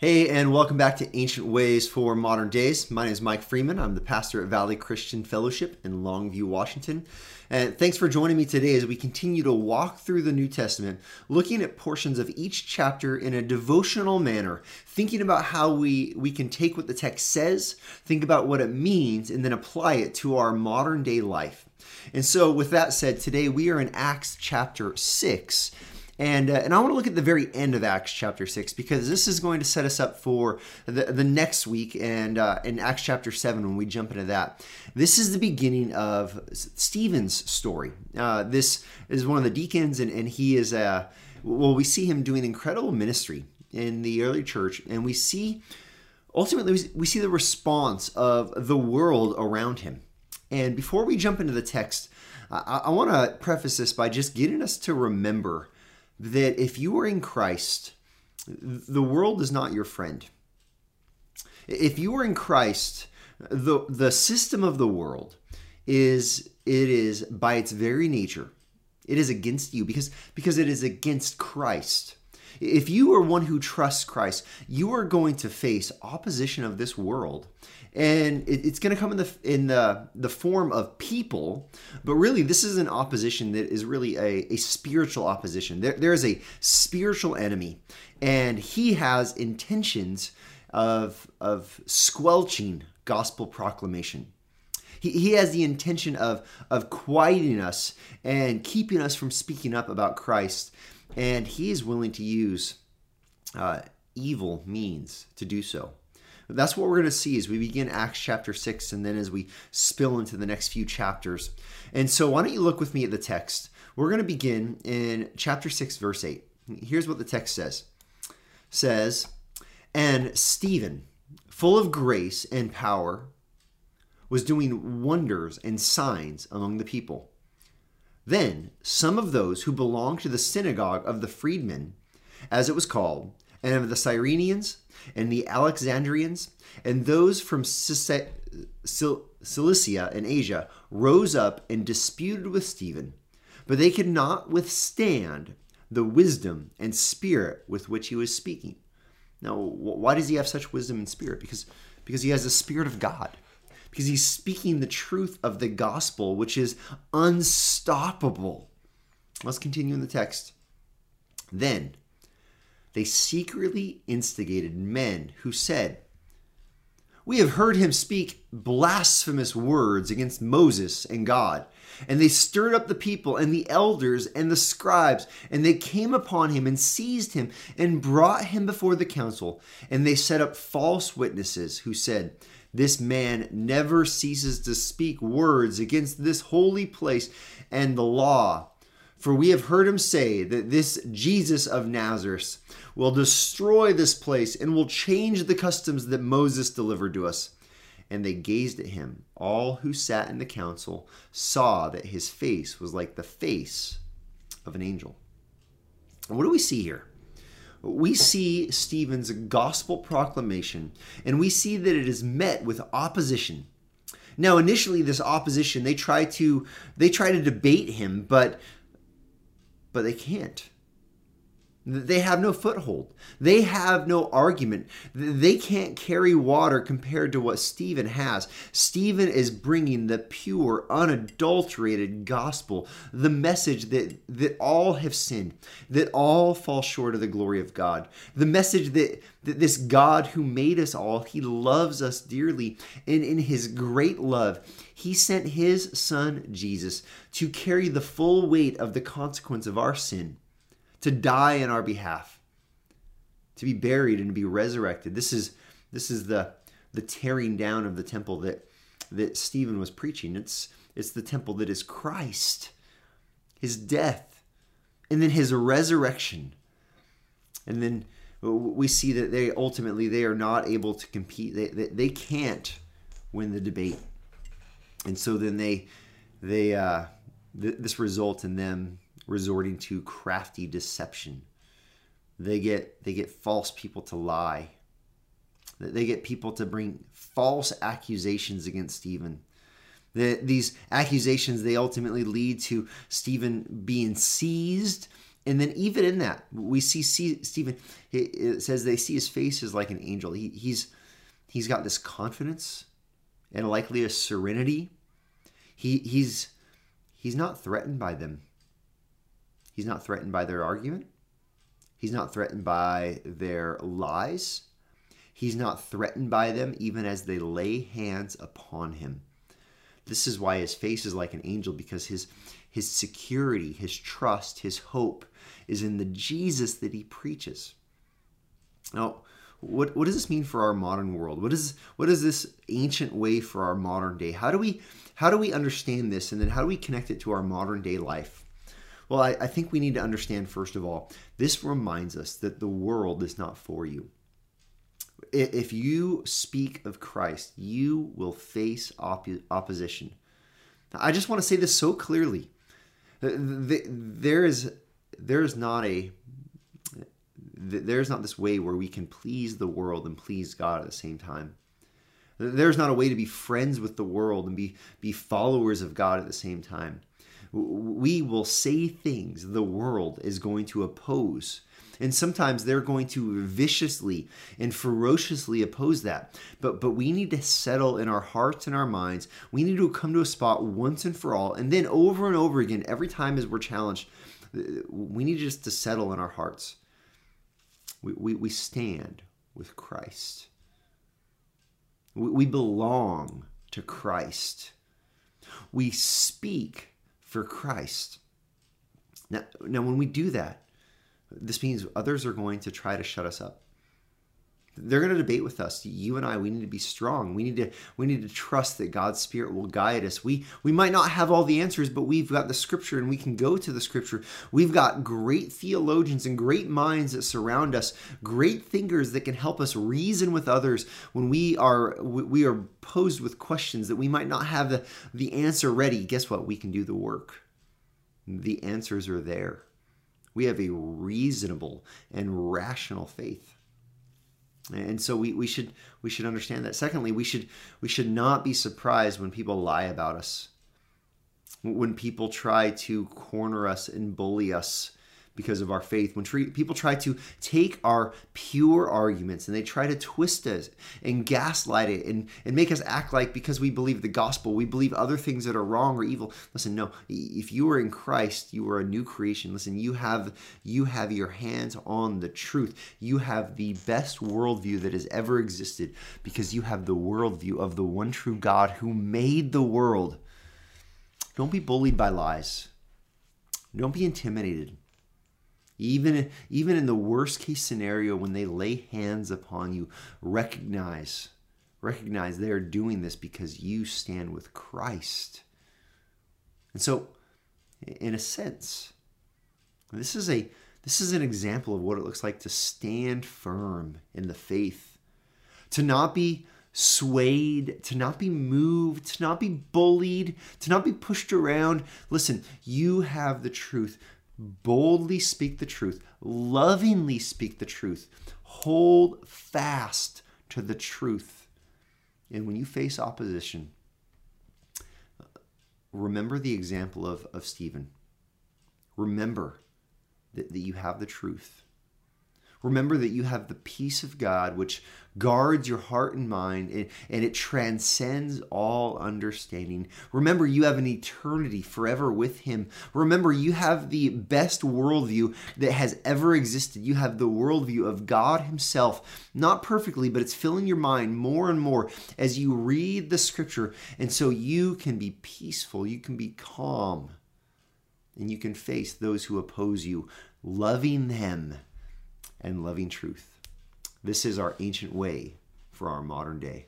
Hey, and welcome back to Ancient Ways for Modern Days. My name is Mike Freeman. I'm the pastor at Valley Christian Fellowship in Longview, Washington. And thanks for joining me today as we continue to walk through the New Testament, looking at portions of each chapter in a devotional manner, thinking about how we, we can take what the text says, think about what it means, and then apply it to our modern day life. And so, with that said, today we are in Acts chapter 6. And, uh, and I want to look at the very end of Acts chapter 6 because this is going to set us up for the, the next week and uh, in Acts chapter 7 when we jump into that. This is the beginning of Stephen's story. Uh, this is one of the deacons, and, and he is, uh, well, we see him doing incredible ministry in the early church, and we see ultimately we see the response of the world around him. And before we jump into the text, I, I want to preface this by just getting us to remember that if you are in Christ, the world is not your friend. If you are in Christ, the the system of the world is it is by its very nature it is against you because because it is against Christ. If you are one who trusts Christ, you are going to face opposition of this world. And it's going to come in the in the the form of people but really this is an opposition that is really a, a spiritual opposition. There, there is a spiritual enemy and he has intentions of of squelching gospel proclamation. He, he has the intention of of quieting us and keeping us from speaking up about christ and he is willing to use uh, evil means to do so that's what we're going to see as we begin Acts chapter 6 and then as we spill into the next few chapters. And so, why don't you look with me at the text? We're going to begin in chapter 6, verse 8. Here's what the text says says, And Stephen, full of grace and power, was doing wonders and signs among the people. Then some of those who belonged to the synagogue of the freedmen, as it was called, and of the Cyrenians, and the Alexandrians, and those from Cilicia and Asia rose up and disputed with Stephen, but they could not withstand the wisdom and spirit with which he was speaking. Now, why does he have such wisdom and spirit? Because, because he has the spirit of God. Because he's speaking the truth of the gospel, which is unstoppable. Let's continue in the text. Then they secretly instigated men who said, We have heard him speak blasphemous words against Moses and God. And they stirred up the people and the elders and the scribes, and they came upon him and seized him and brought him before the council. And they set up false witnesses who said, This man never ceases to speak words against this holy place and the law. For we have heard him say that this Jesus of Nazareth will destroy this place and will change the customs that Moses delivered to us. And they gazed at him. All who sat in the council saw that his face was like the face of an angel. What do we see here? We see Stephen's gospel proclamation, and we see that it is met with opposition. Now, initially, this opposition they try to they try to debate him, but but they can't. They have no foothold. They have no argument. They can't carry water compared to what Stephen has. Stephen is bringing the pure, unadulterated gospel, the message that, that all have sinned, that all fall short of the glory of God, the message that, that this God who made us all, he loves us dearly. And in his great love, he sent his son Jesus to carry the full weight of the consequence of our sin to die in our behalf, to be buried and to be resurrected. This is this is the the tearing down of the temple that that Stephen was preaching. It's it's the temple that is Christ, his death, and then his resurrection. And then we see that they ultimately they are not able to compete. They, they, they can't win the debate. And so then they they uh, th- this results in them resorting to crafty deception. They get they get false people to lie. They get people to bring false accusations against Stephen. The, these accusations they ultimately lead to Stephen being seized And then even in that, we see, see Stephen. It says they see his face is like an angel. He, he's he's got this confidence and likely a serenity. He he's he's not threatened by them. He's not threatened by their argument. He's not threatened by their lies. He's not threatened by them even as they lay hands upon him. This is why his face is like an angel because his his security, his trust, his hope is in the Jesus that he preaches. Now, what, what does this mean for our modern world? What is what is this ancient way for our modern day? How do we how do we understand this and then how do we connect it to our modern day life? Well, I, I think we need to understand first of all, this reminds us that the world is not for you. If you speak of Christ, you will face op- opposition. I just want to say this so clearly uh, there is there is not a there's not this way where we can please the world and please God at the same time. There's not a way to be friends with the world and be be followers of God at the same time. We will say things the world is going to oppose and sometimes they're going to viciously and ferociously oppose that. But but we need to settle in our hearts and our minds. We need to come to a spot once and for all, and then over and over again, every time as we're challenged, we need just to settle in our hearts. We, we, we stand with Christ. We, we belong to Christ. We speak for Christ. Now, now, when we do that, this means others are going to try to shut us up. They're going to debate with us. You and I, we need to be strong. We need to we need to trust that God's spirit will guide us. We we might not have all the answers, but we've got the scripture and we can go to the scripture. We've got great theologians and great minds that surround us, great thinkers that can help us reason with others when we are we are posed with questions that we might not have the, the answer ready. Guess what? We can do the work. The answers are there. We have a reasonable and rational faith. And so we, we should we should understand that. Secondly, we should we should not be surprised when people lie about us. When people try to corner us and bully us because of our faith. When people try to take our pure arguments and they try to twist us and gaslight it and, and make us act like because we believe the gospel, we believe other things that are wrong or evil. Listen, no, if you are in Christ, you are a new creation. Listen, you have you have your hands on the truth. You have the best worldview that has ever existed because you have the worldview of the one true God who made the world. Don't be bullied by lies. Don't be intimidated. Even, even in the worst case scenario, when they lay hands upon you, recognize, recognize they are doing this because you stand with Christ. And so, in a sense, this is a this is an example of what it looks like to stand firm in the faith, to not be swayed, to not be moved, to not be bullied, to not be pushed around. Listen, you have the truth boldly speak the truth, lovingly speak the truth, hold fast to the truth. And when you face opposition, remember the example of, of Stephen. Remember that, that you have the truth. Remember that you have the peace of God, which guards your heart and mind, and, it transcends all understanding. Remember, you have an eternity forever with Him. Remember, you have the best worldview that has ever existed. You have the worldview of God Himself, not perfectly, but it's filling your mind more and more as you read the scripture. And so you can be peaceful, you can be calm, and you can face those who oppose you, loving them and loving truth. This is our ancient way for our modern day.